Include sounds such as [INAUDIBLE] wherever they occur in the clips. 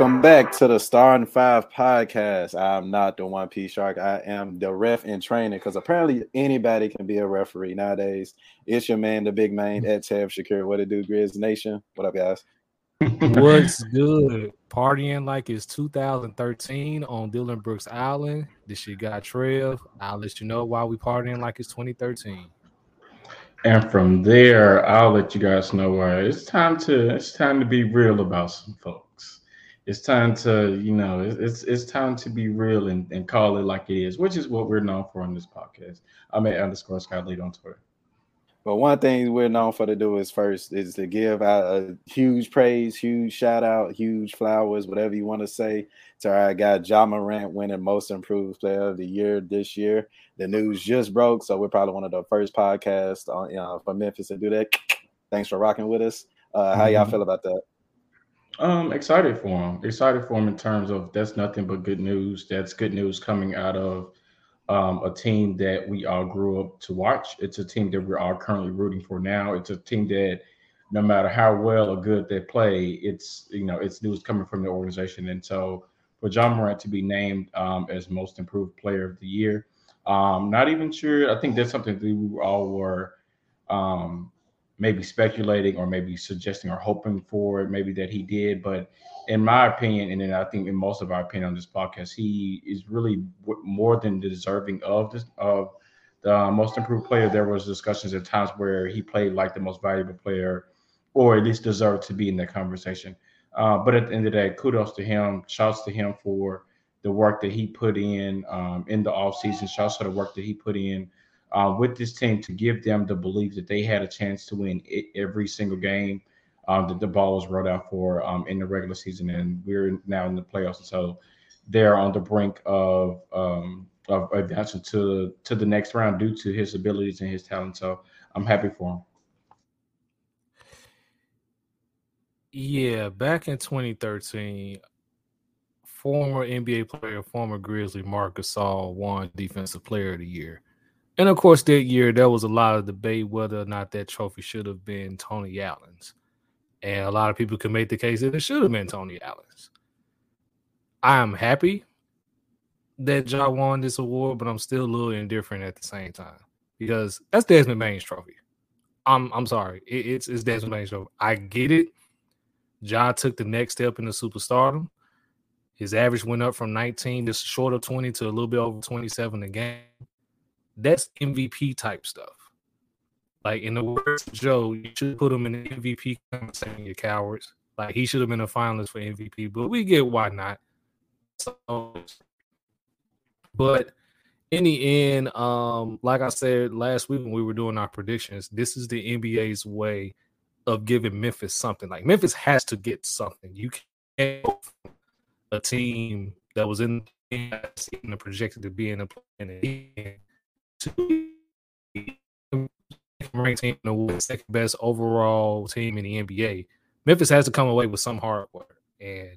Welcome back to the Star and Five podcast. I'm not the One Piece Shark. I am the ref in training because apparently anybody can be a referee nowadays. It's your man, the big man, at Tab Shakir. What it do, Grizz Nation? What up, guys? What's good? Partying like it's 2013 on Dillon Brooks Island. This shit got Trev. I'll let you know why we partying like it's 2013. And from there, I'll let you guys know why it's time to it's time to be real about some folks it's time to you know it's it's time to be real and, and call it like it is which is what we're known for on this podcast i'm at underscore scott lead on twitter but one thing we're known for to do is first is to give out a huge praise, huge shout out, huge flowers, whatever you want to say to our guy Ja Morant winning most improved player of the year this year. The news just broke, so we're probably one of the first podcasts on you know, for Memphis to do that. Thanks for rocking with us. Uh, how y'all mm-hmm. feel about that? Um, excited for him. Excited for him in terms of that's nothing but good news. That's good news coming out of um, a team that we all grew up to watch. It's a team that we're all currently rooting for now. It's a team that no matter how well or good they play, it's you know it's news coming from the organization. And so for Ja Morant to be named um, as most improved player of the year, um, not even sure. I think that's something that we all were um, maybe speculating or maybe suggesting or hoping for maybe that he did. But in my opinion, and then I think in most of our opinion on this podcast, he is really more than deserving of this of the most improved player. There was discussions at times where he played like the most valuable player, or at least deserved to be in that conversation. Uh, but at the end of the day, kudos to him. Shouts to him for the work that he put in um, in the offseason. Shouts to the work that he put in uh, with this team to give them the belief that they had a chance to win every single game um, that the ball was rolled out for um, in the regular season, and we're now in the playoffs. And so they're on the brink of um, of advancing to to the next round due to his abilities and his talent. So I'm happy for him. Yeah, back in 2013, former NBA player, former Grizzly Marc Gasol won Defensive Player of the Year. And of course, that year there was a lot of debate whether or not that trophy should have been Tony Allen's. And a lot of people can make the case that it should have been Tony Allen's. I am happy that Ja won this award, but I'm still a little indifferent at the same time because that's Desmond Bane's trophy. I'm I'm sorry, it, it's it's Desmond Bane's trophy. I get it. Ja took the next step in the superstardom. His average went up from 19, just short of 20, to a little bit over 27 a game that's MVP type stuff. Like in the words of Joe, you should put him in the MVP conversation, you cowards. Like he should have been a finalist for MVP, but we get why not. So, but in the end, um, like I said last week when we were doing our predictions, this is the NBA's way of giving Memphis something. Like Memphis has to get something. You can't a team that was in the projected to be in the to ranked team the second best overall team in the NBA. Memphis has to come away with some hard work. And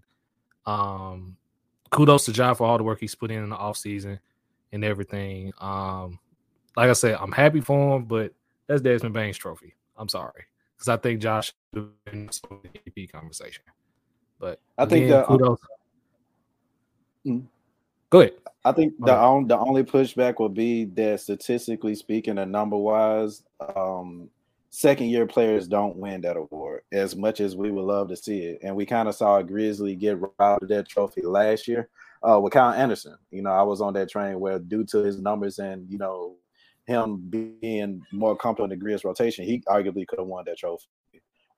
um, kudos to Ja for all the work he's put in in the offseason and everything. Um, like I said, I'm happy for him, but that's Desmond Bane's trophy. I'm sorry. Because I think Josh should have been in the MVP conversation. But I think again, kudos. Mm. Go ahead. I think the on, the only pushback would be that statistically speaking, and number wise, um, second year players don't win that award as much as we would love to see it. And we kind of saw a Grizzly get robbed of that trophy last year uh, with Kyle Anderson. You know, I was on that train where due to his numbers and you know him being more comfortable in the Grizz rotation, he arguably could have won that trophy.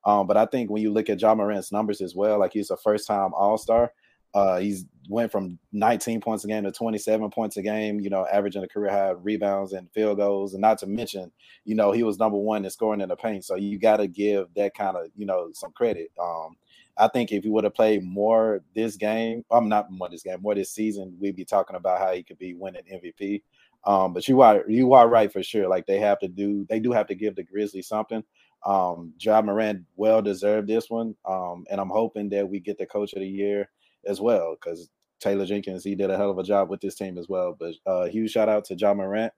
Um, but I think when you look at Ja Morant's numbers as well, like he's a first time All Star. Uh, he's went from 19 points a game to 27 points a game, you know, averaging a career high rebounds and field goals. And not to mention, you know, he was number one in scoring in the paint. So you got to give that kind of, you know, some credit. Um, I think if he would have played more this game, I'm not more this game, more this season, we'd be talking about how he could be winning MVP. Um, but you are you are right for sure. Like they have to do, they do have to give the Grizzlies something. Um, Ja Morant well deserved this one, um, and I'm hoping that we get the Coach of the Year as well because Taylor Jenkins he did a hell of a job with this team as well. But uh, huge shout out to Ja Morant.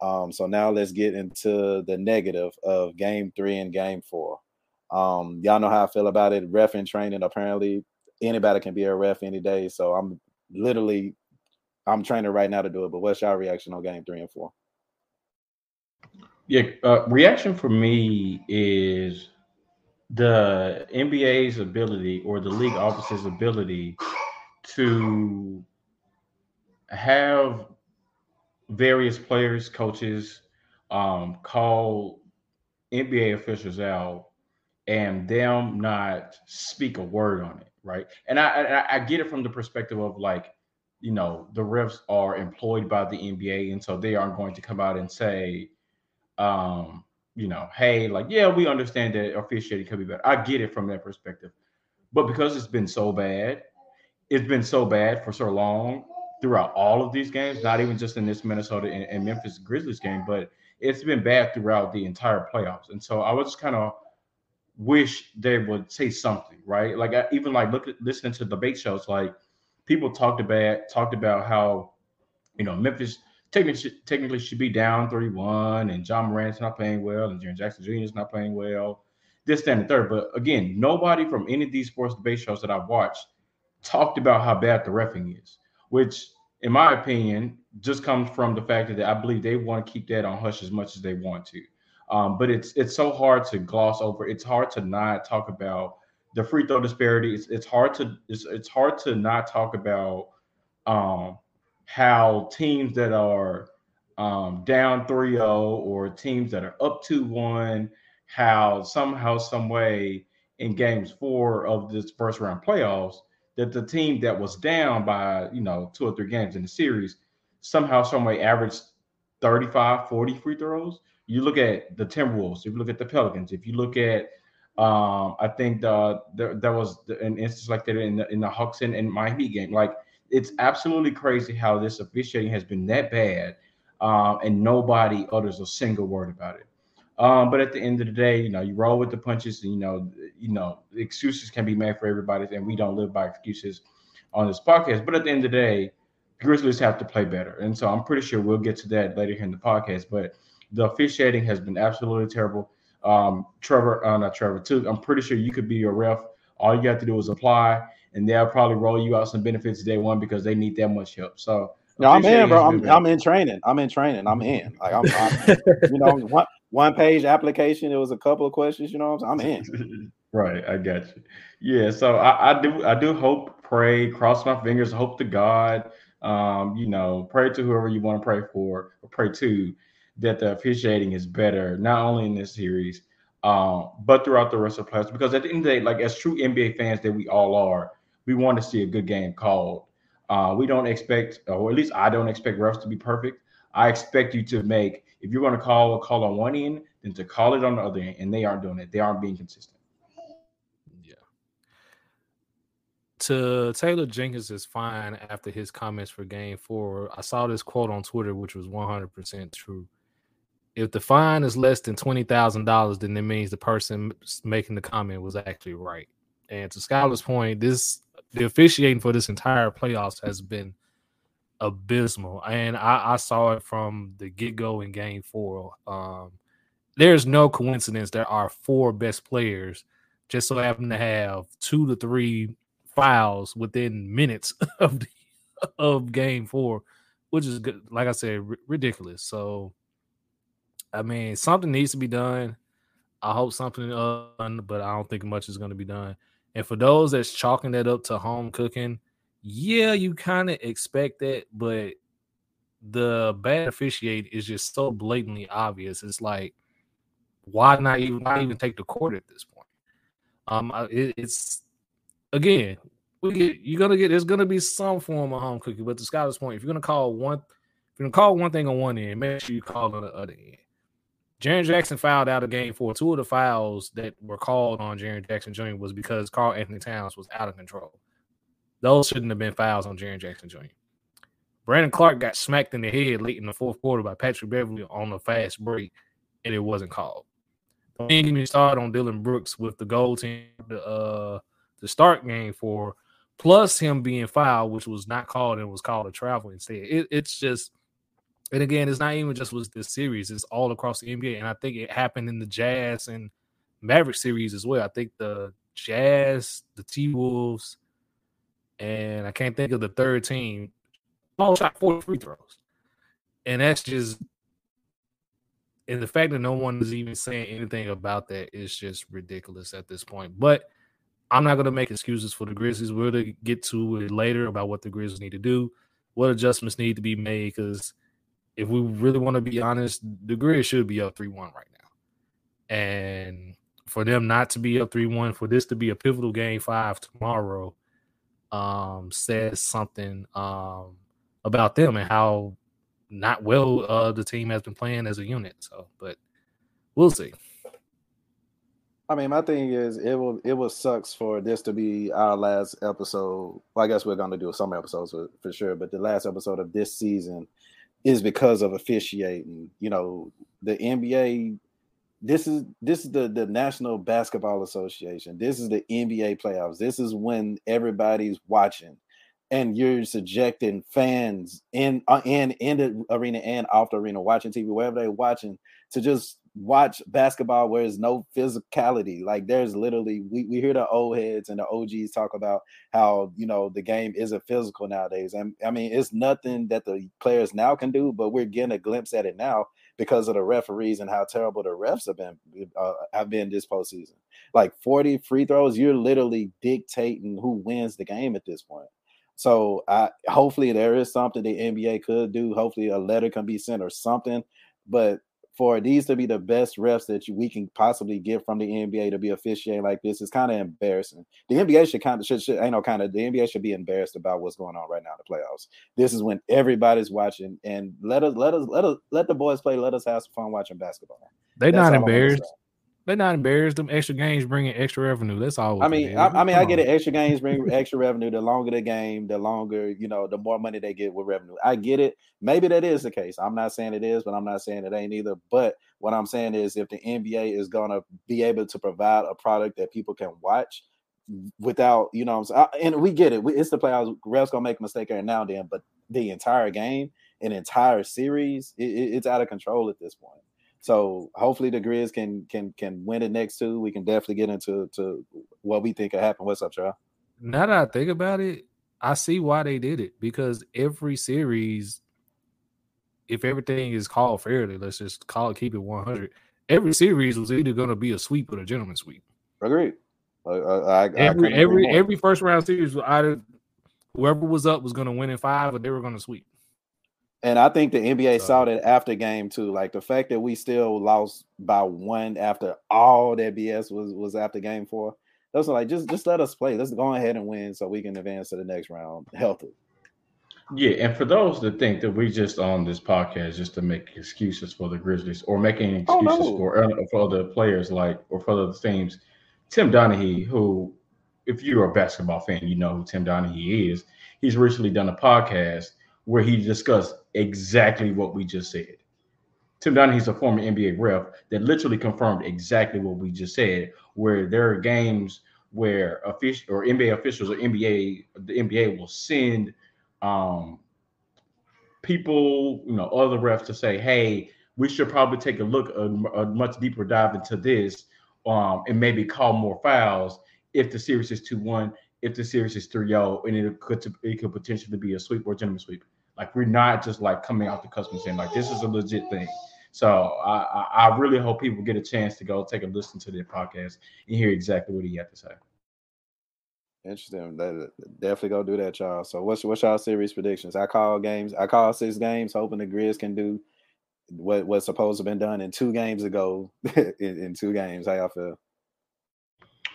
Um, so now let's get into the negative of Game Three and Game Four. Um, y'all know how I feel about it. Ref and training apparently anybody can be a ref any day. So I'm literally I'm training right now to do it. But what's your reaction on game three and four? Yeah, uh, reaction for me is the NBA's ability or the league office's ability to have various players, coaches, um, call NBA officials out and them not speak a word on it, right? And I, I, I get it from the perspective of like, you know, the refs are employed by the NBA, and so they aren't going to come out and say, um, you know, hey, like, yeah, we understand that officiating could be better. I get it from that perspective, but because it's been so bad, it's been so bad for so long throughout all of these games, not even just in this Minnesota and, and Memphis Grizzlies game, but it's been bad throughout the entire playoffs. And so I was kind of wish they would say something, right? Like I, even like look at listening to debate shows, like people talked about talked about how you know Memphis technically technically should be down 31 and Ja Morant's not playing well and Jaren Jackson Jr. is not playing well. This, that, and the third. But again, nobody from any of these sports debate shows that I've watched talked about how bad the refing is, which in my opinion, just comes from the fact that I believe they want to keep that on hush as much as they want to. Um, but it's it's so hard to gloss over. It's hard to not talk about the free throw disparity. It's, it's hard to it's, it's hard to not talk about um, how teams that are um, down 3-0 or teams that are up 2-1, how somehow, some way in games four of this first round playoffs, that the team that was down by, you know, two or three games in the series somehow, some way averaged 35, 40 free throws. You look at the Timberwolves, if you look at the Pelicans, if you look at um, I think the, the, there was an instance like that in the in the Hawks and, and Miami game. Like it's absolutely crazy how this officiating has been that bad, um, and nobody utters a single word about it. Um, but at the end of the day, you know, you roll with the punches, and you know, you know, excuses can be made for everybody, and we don't live by excuses on this podcast. But at the end of the day, Grizzlies have to play better, and so I'm pretty sure we'll get to that later here in the podcast. But the officiating has been absolutely terrible. Um, Trevor, uh, not Trevor, too. I'm pretty sure you could be a ref. All you have to do is apply, and they'll probably roll you out some benefits day one because they need that much help. So no, I'm in, bro. I'm, I'm in training. I'm in training. I'm in. Like I'm, I'm [LAUGHS] you know, one one page application. It was a couple of questions. You know, I'm, I'm in. [LAUGHS] right, I got you. Yeah, so I, I do. I do hope, pray, cross my fingers, hope to God. Um, you know, pray to whoever you want to pray for, or pray to that the officiating is better, not only in this series, um, but throughout the rest of the playoffs. Because at the end of the day, like as true NBA fans that we all are, we want to see a good game called. Uh, we don't expect, or at least I don't expect refs to be perfect. I expect you to make, if you're going to call a call on one end, then to call it on the other end, and they aren't doing it. They aren't being consistent. Yeah. To Taylor Jenkins is fine after his comments for Game Four. I saw this quote on Twitter, which was 100% true if the fine is less than twenty thousand dollars, then it means the person making the comment was actually right. And to Skylar's point, this the officiating for this entire playoffs has been abysmal, and I, I saw it from the get go in Game Four. Um, there's no coincidence there are four best players just so happen to have two to three fouls within minutes [LAUGHS] of the, of Game Four, which is good. Like I said, r- ridiculous. So I mean, something needs to be done. I hope something done, but I don't think much is going to be done. And for those that's chalking that up to home cooking, yeah, you kind of expect that, but the bad officiate is just so blatantly obvious. It's like, why not even why even take the court at this point? Um, it, it's again, we get you're gonna get there's gonna be some form of home cooking, but to Skyler's point, if you're gonna call one, if you're gonna call one thing on one end, make sure you call on the other end. Jaren Jackson fouled out of game four. Two of the fouls that were called on Jaren Jackson Jr. was because Karl-Anthony Towns was out of control. Those shouldn't have been fouls on Jaren Jackson Jr. Brandon Clarke got smacked in the head late in the fourth quarter by Patrick Beverley on a fast break, and it wasn't called. Don't even get started on Dillon Brooks with the goal team to, uh, to start game four, plus him being fouled, which was not called and was called a travel instead. It, it's just – and again, it's not even just with this series; it's all across the NBA. And I think it happened in the Jazz and Maverick series as well. I think the Jazz, the T Wolves, and I can't think of the third team. All shot 40 free throws. And that's just and the fact that no one is even saying anything about that is just ridiculous at this point. But I'm not going to make excuses for the Grizzlies. We're going to get to it later about what the Grizzlies need to do, what adjustments need to be made. Because if we really want to be honest, the grid should be up 3 1 right now. And for them not to be up 3 1, for this to be a pivotal game five tomorrow, um, says something um, about them and how not well uh, the team has been playing as a unit. So, but we'll see. I mean, my thing is, it will it will sucks for this to be our last episode. Well, I guess we're gonna do some episodes for, for sure, but the last episode of this season is because of officiating. You know, the NBA. This is this is the the National Basketball Association. This is the NBA playoffs. This is when everybody's watching and you're subjecting fans in uh, in in the arena and off the arena watching TV, wherever they're watching, to just watch basketball where there's no physicality. Like there's literally we, we hear the old heads and the OGs talk about how you know the game isn't physical nowadays. And I mean it's nothing that the players now can do, but we're getting a glimpse at it now because of the referees and how terrible the refs have been uh, have been this postseason. Like 40 free throws, you're literally dictating who wins the game at this point. So I hopefully there is something the NBA could do. Hopefully a letter can be sent or something. But for these to be the best refs that we can possibly get from the NBA to be officiating like this is kind of embarrassing. The NBA should kind of should, should ain't no kind of the NBA should be embarrassed about what's going on right now in the playoffs. This is when everybody's watching and let us let us let us let the boys play. Let us have some fun watching basketball. They're That's not embarrassed. They're not embarrassed. Them extra games bringing extra revenue. That's all. I mean, I, I, mean, I get it. Extra games bring [LAUGHS] extra revenue. The longer the game, the longer you know, the more money they get with revenue. I get it. Maybe that is the case. I'm not saying it is, but I'm not saying it ain't either. But what I'm saying is, if the NBA is gonna be able to provide a product that people can watch without, you know, and we get it. It's the playoffs. Refs gonna make a mistake every now and then, but the entire game, an entire series, it, it's out of control at this point. So hopefully the Grizz can can can win it next two. We can definitely get into to what we think could happen. What's up, Charles? Now that I think about it, I see why they did it because every series, if everything is called fairly, let's just call it keep it 100. Every series was either going to be a sweep or a gentleman sweep. Agreed. I, I, every every every first round series, either whoever was up was going to win in five, or they were going to sweep. And I think the NBA so, saw that after game two. Like the fact that we still lost by one after all that BS was was after game four. Those are like just just let us play. Let's go ahead and win so we can advance to the next round healthy. Yeah, and for those that think that we just on this podcast just to make excuses for the Grizzlies or making oh, excuses oh, no. for for other players like or for other teams, Tim Donaghy, who if you're a basketball fan, you know who Tim Donaghy is. He's recently done a podcast where he discussed exactly what we just said. Tim Donaghy's a former NBA ref that literally confirmed exactly what we just said, where there are games where official or NBA officials or NBA the NBA will send um, people, you know, other refs to say, "Hey, we should probably take a look, a, a much deeper dive into this, um, and maybe call more fouls if the series is two one, if the series is 3-0, and it could it could potentially be a sweep or a gentleman sweep." Like we're not just like coming out the customer saying like this is a legit thing. So I, I really hope people get a chance to go take a listen to their podcast and hear exactly what he had to say. Interesting. definitely go do that, y'all. So what's what's y'all series predictions? I call games. I call six games, hoping the Grizz can do what what's supposed to have been done in two games ago. [LAUGHS] in, in two games, how y'all feel?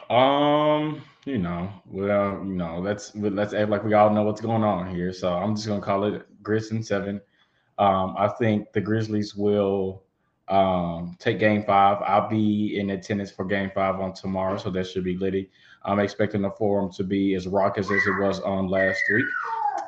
Um, you know, well, you know, let's let's act like we all know what's going on here. So I'm just gonna call it Grizz seven. Um, I think the Grizzlies will um, take Game Five. I'll be in attendance for Game Five on tomorrow, so that should be litty. I'm expecting the forum to be as raucous as it was on last week.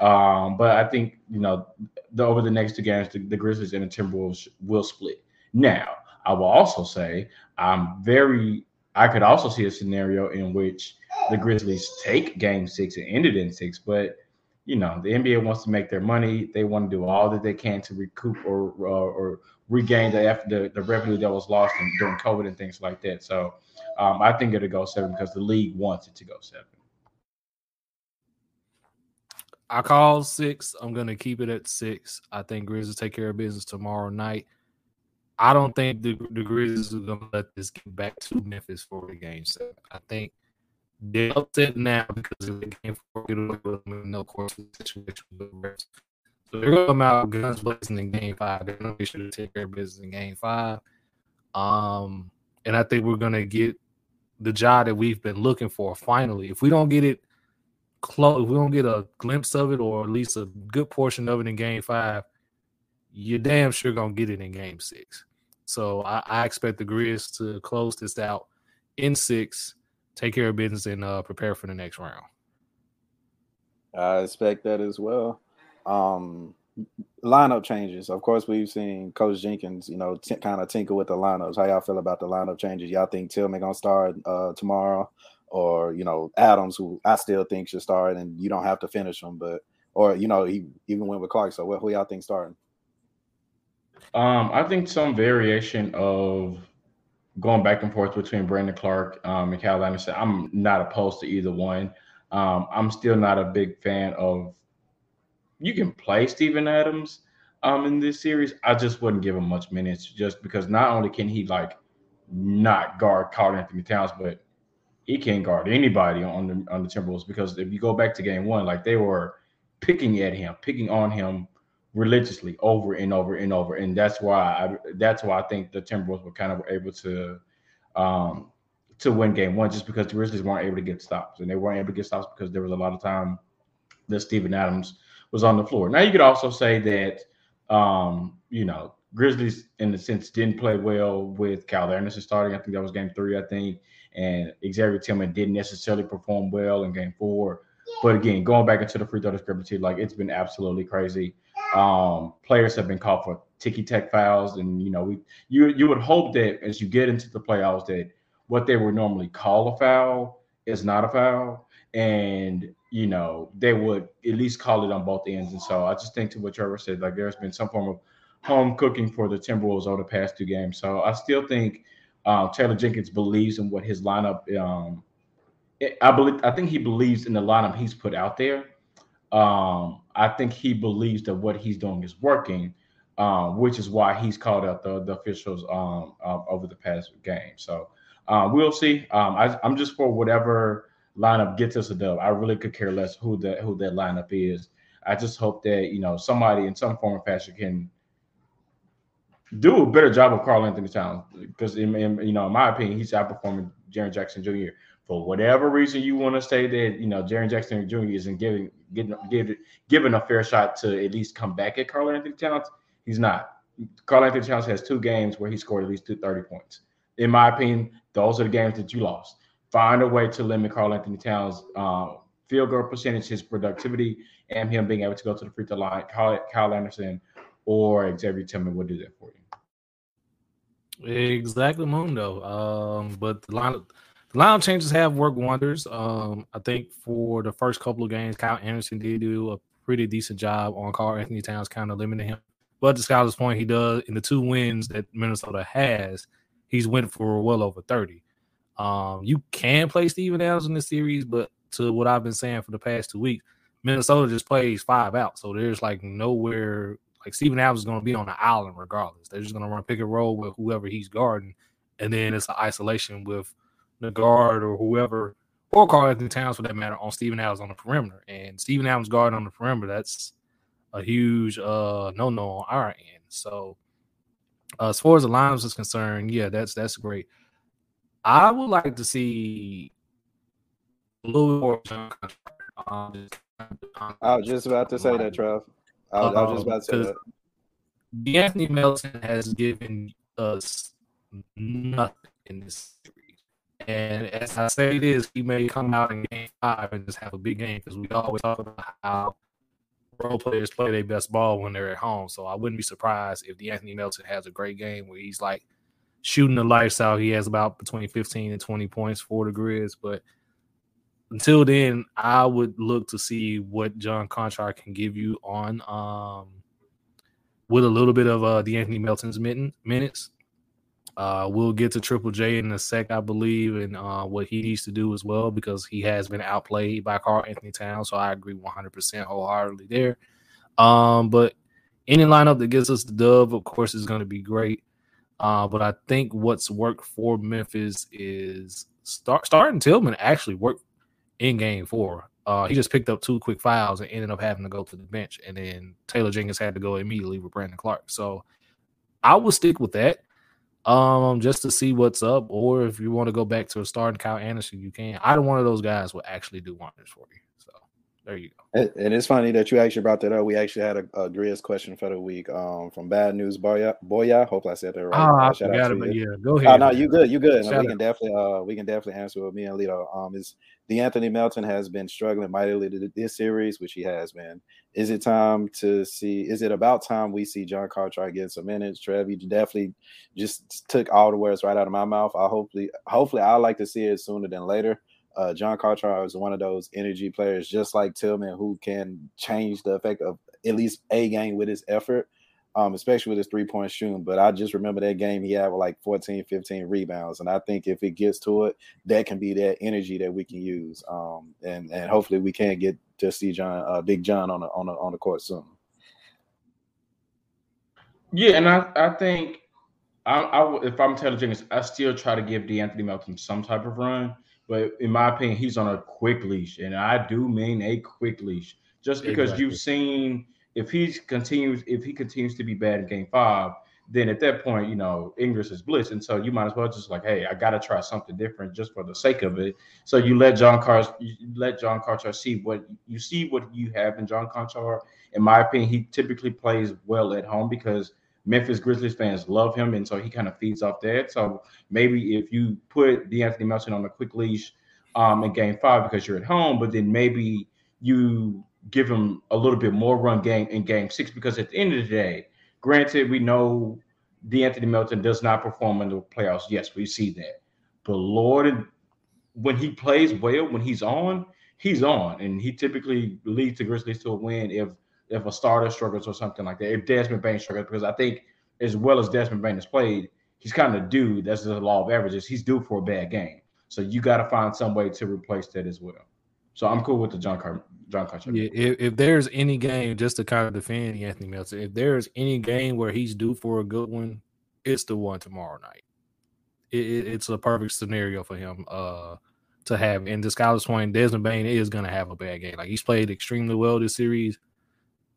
Um, but I think you know, the, over the next two games, the, the Grizzlies and the Timberwolves will split. Now, I will also say I'm very I could also see a scenario in which the Grizzlies take game six and end it in six, but you know, the NBA wants to make their money. They want to do all that they can to recoup or or, or regain the, the, the revenue that was lost in, during COVID and things like that. So um, I think it'll go seven because the league wants it to go seven. I call six. I'm gonna keep it at six. I think Grizzlies take care of business tomorrow night. I don't think the, the Grizzlies are gonna let this get back to Memphis for the game seven. I think they're upset now because of the game four with no course situation. So they're gonna come out guns blazing in game five. They're gonna be sure to take of business in game five. Um, and I think we're gonna get the job that we've been looking for finally. If we don't get it close, if we don't get a glimpse of it or at least a good portion of it in game five, you're damn sure gonna get it in game six. So I, I expect the Grizz to close this out in six, take care of business, and uh, prepare for the next round. I expect that as well. Um, lineup changes. Of course, we've seen Coach Jenkins, you know, t- kind of tinker with the lineups. How y'all feel about the lineup changes? Y'all think Tillman gonna start uh, tomorrow, or you know, Adams, who I still think should start, and you don't have to finish him, but or you know, he even went with Clarke. So, what who y'all think starting? Um, I think some variation of going back and forth between Brandon Clarke um, and Kyle Anderson. I'm not opposed to either one. Um, I'm still not a big fan of you can play Steven Adams um, in this series. I just wouldn't give him much minutes just because not only can he like not guard Karl-Anthony Towns, but he can't guard anybody on the on the Timberwolves because if you go back to game one, like they were picking at him, picking on him religiously over and over and over, and that's why I that's why I think the Timberwolves were kind of able to um to win game one just because the Grizzlies weren't able to get stops, and they weren't able to get stops because there was a lot of time that Steven Adams was on the floor. Now you could also say that um, you know Grizzlies in the sense didn't play well with Kyle Anderson starting. I think that was game three, I think, and Xavier Tillman didn't necessarily perform well in game four. But again, going back into the free throw discrepancy, like it's been absolutely crazy. Um, players have been called for ticky tech fouls, and you know, we you you would hope that as you get into the playoffs that what they would normally call a foul is not a foul, and you know, they would at least call it on both ends. And so I just think to what Trevor said, like there's been some form of home cooking for the Timberwolves over the past two games. So I still think uh, Taylor Jenkins believes in what his lineup. Um, I believe. I think he believes in the lineup he's put out there. Um, I think he believes that what he's doing is working, um, which is why he's called out the the officials um, uh, over the past game. So uh, we'll see. Um, I, I'm just for whatever lineup gets us a dub. I really could care less who that who that lineup is. I just hope that you know somebody in some form or fashion can do a better job of Karl-Anthony Towns because in, in, you know in my opinion he's outperforming Jaren Jackson Jr. For whatever reason you want to say that you know Jaren Jackson Jr. isn't giving getting given a fair shot to at least come back at Karl-Anthony Towns, he's not. Karl-Anthony Towns has two games where he scored at least 30 points. In my opinion, those are the games that you lost find a way to limit Karl-Anthony Towns' uh, field goal percentage, his productivity, and him being able to go to the free throw line. Kyle, Kyle Anderson or Xavier Tillman will do that for you. Exactly, Mundo. Um, but the line, line changes have worked wonders. Um, I think for the first couple of games, Kyle Anderson did do a pretty decent job on Karl-Anthony Towns, kind of limiting him. But to Skyler's point, he does in the two wins that Minnesota has, he's went for well over 30. Um, you can play Steven Adams in this series, but to what I've been saying for the past two weeks, Minnesota just plays five out. So there's like nowhere like Steven Adams is going to be on the island regardless. They're just going to run pick and roll with whoever he's guarding, and then it's an isolation with the guard or whoever, or Karl-Anthony Towns for that matter, on Steven Adams on the perimeter. And Steven Adams guarding on the perimeter, that's a huge uh no no on our end. So uh, as far as the lines is concerned, yeah, that's that's great. I would like to see a little more. Um, I was just about to say that, Trev. I was, I was just about to say that. De'Anthony Melton has given us nothing in this series. And as I say this, he may come out in game five and just have a big game because we always talk about how role players play their best ball when they're at home. So I wouldn't be surprised if De'Anthony Melton has a great game where he's like shooting the lights out. He has about between 15 and 20 points for the Grizz. But until then, I would look to see what John Konchar can give you on um with a little bit of uh De'Anthony Melton's minutes. Uh, we'll get to Triple J in a sec, I believe, and uh, what he needs to do as well because he has been outplayed by Karl-Anthony Towns. So I agree 100% wholeheartedly there. Um, but any lineup that gets us the dub, of course, is going to be great. Uh, but I think what's worked for Memphis is start starting Tillman actually worked in game four. Uh, he just picked up two quick fouls and ended up having to go to the bench. And then Taylor Jenkins had to go immediately with Brandon Clarke. So I will stick with that um, just to see what's up. Or if you want to go back to a starting Kyle Anderson, you can. Either one of those guys will actually do wonders for you. There you go. And it's funny that you actually brought that up. We actually had a, a Grizz question for the week um, from Bad News Boya. Boya, hope I said that right. Oh, uh, I forgot yeah. Go ahead. Oh, no, you good. You good. we can definitely uh, we can definitely answer with me and Lito. Um, is De'Anthony Melton has been struggling mightily this series, which he has been. Is it time to see? Is it about time we see John Konchar get some minutes? Trev, you definitely just took all the words right out of my mouth. I hopefully, hopefully, I like to see it sooner than later. Uh, John Konchar is one of those energy players, just like Tillman, who can change the effect of at least a game with his effort um, especially with his three point shooting. But I just remember that game he had with like 14, 15 rebounds. And I think if it gets to it, that can be that energy that we can use. Um, and, and hopefully we can get to see John, uh, Big John on the, on the, on the court soon. Yeah. And I, I think I, I, if I'm telling Jenkins, I still try to give De'Anthony Melton some type of run. But in my opinion, he's on a quick leash. And I do mean a quick leash just because exactly. you've seen – if he continues if he continues to be bad in game five, then at that point, you know, English is bliss. And so you might as well just like, hey, I gotta try something different just for the sake of it. So you let John Car let John Konchar see what you see what you have in John Konchar. In my opinion, he typically plays well at home because Memphis Grizzlies fans love him, and so he kind of feeds off that. So maybe if you put De'Anthony Melton on a quick leash um, in Game Five because you're at home, but then maybe you give him a little bit more run game in game six because at the end of the day, granted, we know De'Anthony Melton does not perform in the playoffs. Yes, we see that. But Lord, when he plays well, when he's on, he's on. And he typically leads the Grizzlies to a win if if a starter struggles or something like that. If Desmond Bane struggles, because I think as well as Desmond Bane has played, he's kind of due. That's the law of averages. He's due for a bad game. So you got to find some way to replace that as well. So I'm cool with the John Car- John Konchar. Yeah, if, if, there's any game, just to kind of defend Anthony Melton, if there's any game where he's due for a good one, it's the one tomorrow night. It, it, it's a perfect scenario for him uh, to have. And the Skylar's point, Desmond Bane is going to have a bad game. Like he's played extremely well this series.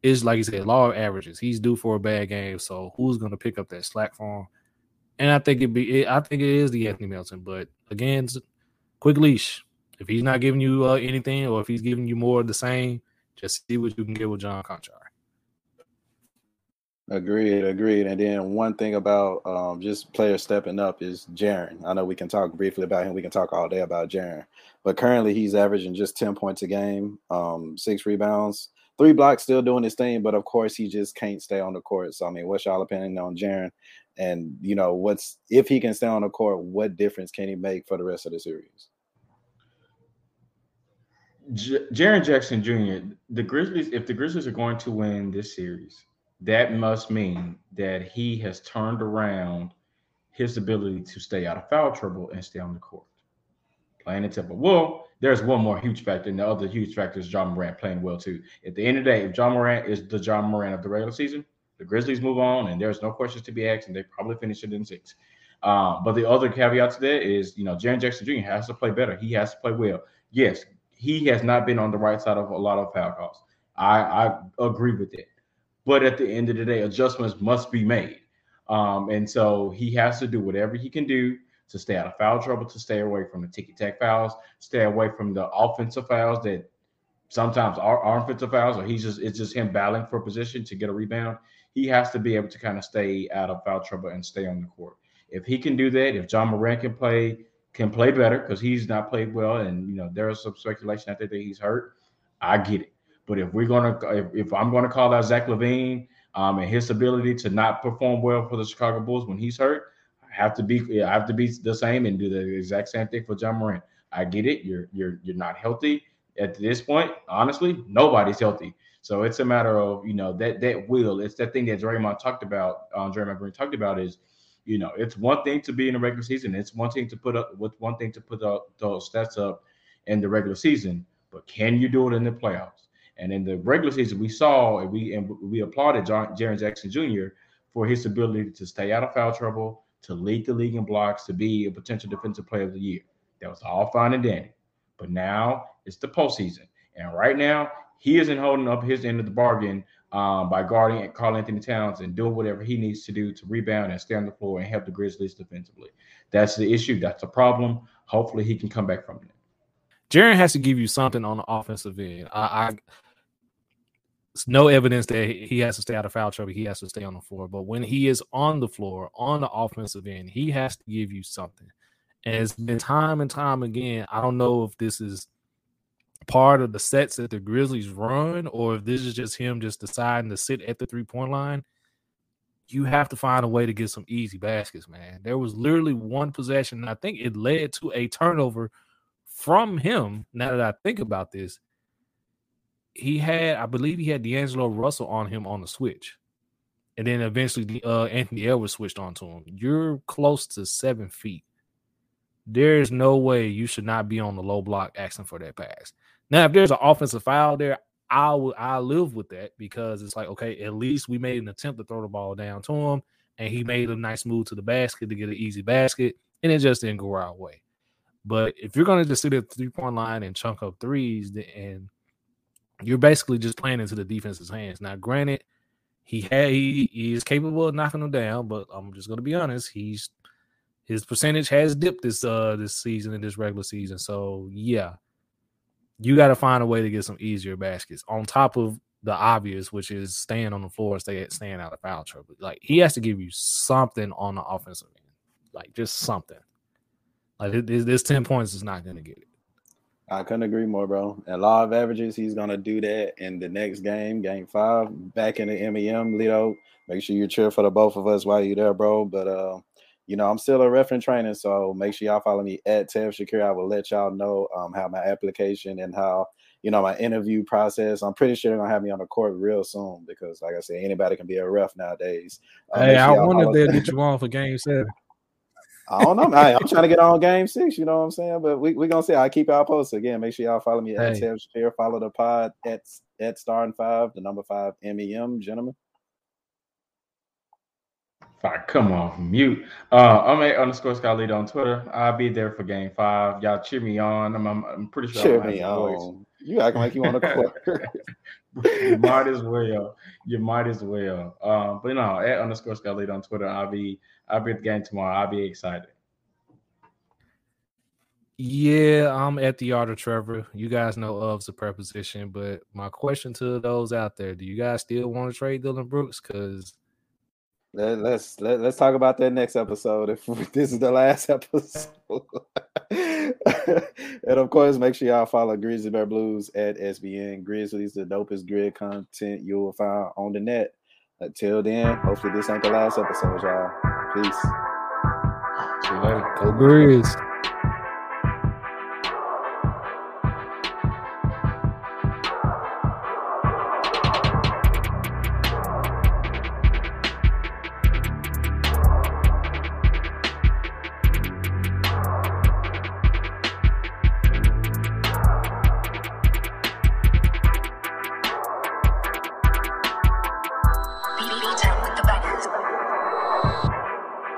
Is like you said, law of averages. He's due for a bad game. So who's going to pick up that slack for him? And I think it be. it, I think it is De'Anthony Melton. But again, quick leash if he's not giving you uh, anything, or if he's giving you more of the same, just see what you can get with John Konchar. Agreed, agreed. And then one thing about um, just players stepping up is Jaren. I know we can talk briefly about him. We can talk all day about Jaren, but currently he's averaging just ten points a game, um, six rebounds, three blocks, still doing his thing. But of course, he just can't stay on the court. So I mean, what's y'all opinion on Jaren? And you know, what's if he can stay on the court, what difference can he make for the rest of the series? J- Jaren Jackson Jr. The Grizzlies, if the Grizzlies are going to win this series, that must mean that he has turned around his ability to stay out of foul trouble and stay on the court. Playing it simple. Well, there's one more huge factor, and the other huge factor is Ja Morant playing well too. At the end of the day, if Ja Morant is the Ja Morant of the regular season, the Grizzlies move on, and there's no questions to be asked, and they probably finish it in six. Uh, but the other caveat to that is, you know, Jaren Jackson Jr. has to play better. He has to play well. Yes, he has not been on the right side of a lot of foul calls. I, I agree with it. But at the end of the day, adjustments must be made. Um, and so he has to do whatever he can do to stay out of foul trouble, to stay away from the ticky tack fouls, stay away from the offensive fouls that sometimes are, offensive fouls, or he's just it's just him battling for a position to get a rebound. He has to be able to kind of stay out of foul trouble and stay on the court. If he can do that, if Ja Morant can play can play better because he's not played well, and you know there is some speculation out there that he's hurt. I get it, but if we're gonna, if, if I'm gonna call out Zach LaVine um, and his ability to not perform well for the Chicago Bulls when he's hurt, have to be, I have to be the same and do the exact same thing for Ja Morant. I get it. You're you're you're not healthy at this point. Honestly, nobody's healthy. So it's a matter of you know that that will. It's that thing that Draymond talked about. Um, Draymond Green talked about is You know, it's one thing to be in the regular season. It's one thing to put up with one thing to put up those stats up in the regular season, but can you do it in the playoffs? And in the regular season, we saw and we and we applauded John Jaren Jackson Jr. for his ability to stay out of foul trouble, to lead the league in blocks, to be a potential defensive player of the year. That was all fine and dandy. But now it's the postseason. And right now, he isn't holding up his end of the bargain um, by guarding Karl-Anthony Towns and doing whatever he needs to do to rebound and stay on the floor and help the Grizzlies defensively. That's the issue. That's the problem. Hopefully, he can come back from it. Jaren has to give you something on the offensive end. I, I no evidence that he has to stay out of foul trouble. He has to stay on the floor. But when he is on the floor, on the offensive end, he has to give you something. And it's been time and time again. I don't know if this is part of the sets that the Grizzlies run, or if this is just him just deciding to sit at the three point line, you have to find a way to get some easy baskets, man. There was literally one possession, I think it led to a turnover from him. Now that I think about this, he had, I believe, he had D'Angelo Russell on him on the switch, and then eventually uh, Anthony Edwards switched onto him. You're close to seven feet. There is no way you should not be on the low block asking for that pass. Now, if there's an offensive foul there, I will I live with that because it's like okay, at least we made an attempt to throw the ball down to him, and he made a nice move to the basket to get an easy basket, and it just didn't go our way. But if you're gonna just sit at the three point line and chunk up threes, and you're basically just playing into the defense's hands. Now, granted, he had he, he is capable of knocking them down, but I'm just gonna be honest, he's his percentage has dipped this uh this season in this regular season. So yeah, you got to find a way to get some easier baskets on top of the obvious, which is staying on the floor, stay staying out of foul trouble. Like he has to give you something on the offensive end, like just something. Like this, this ten points is not going to get it. I couldn't agree more, bro. At law of averages, he's gonna do that in the next game, game five, back in the MEM. Lito, make sure you cheer for the both of us while you're there, bro. But uh, you know, I'm still a reference training, so make sure y'all follow me at Tev Shakir. I will let y'all know um, how my application and how you know my interview process. I'm pretty sure they're gonna have me on the court real soon because, like I said, anybody can be a ref nowadays. Uh, hey, I wonder if they'll [LAUGHS] get you on for Game Seven. I don't know. I, am trying to get on Game Six. You know what I'm saying? But we we gonna see. I keep y'all posted again. Make sure y'all follow me at hey. Tev Follow the pod at at Star and Five, the number five MEM, gentlemen. Five, come on, mute. Uh, I'm a underscore Scott Leader on Twitter. I'll be there for game five. Y'all cheer me on. I'm, I'm, I'm pretty sure. Cheer me on. You acting like you want to [LAUGHS] court. you might as well. You might as well. Um, but no, at underscore Scott Leader on Twitter. I'll be I'll be at the game tomorrow. I'll be excited. Yeah, I'm at the art of Trevor. You guys know of's a preposition, but my question to those out there: Do you guys still want to trade Dillon Brooks? Because let, us let, let's talk about that next episode. If [LAUGHS] this is the last episode, [LAUGHS] and of course, make sure y'all follow Grizzly Bear Blues at SBN Grizzlies, the dopest grid content you will find on the net. Until then, hopefully this ain't the last episode, y'all. Peace. See you later. Go Grizz.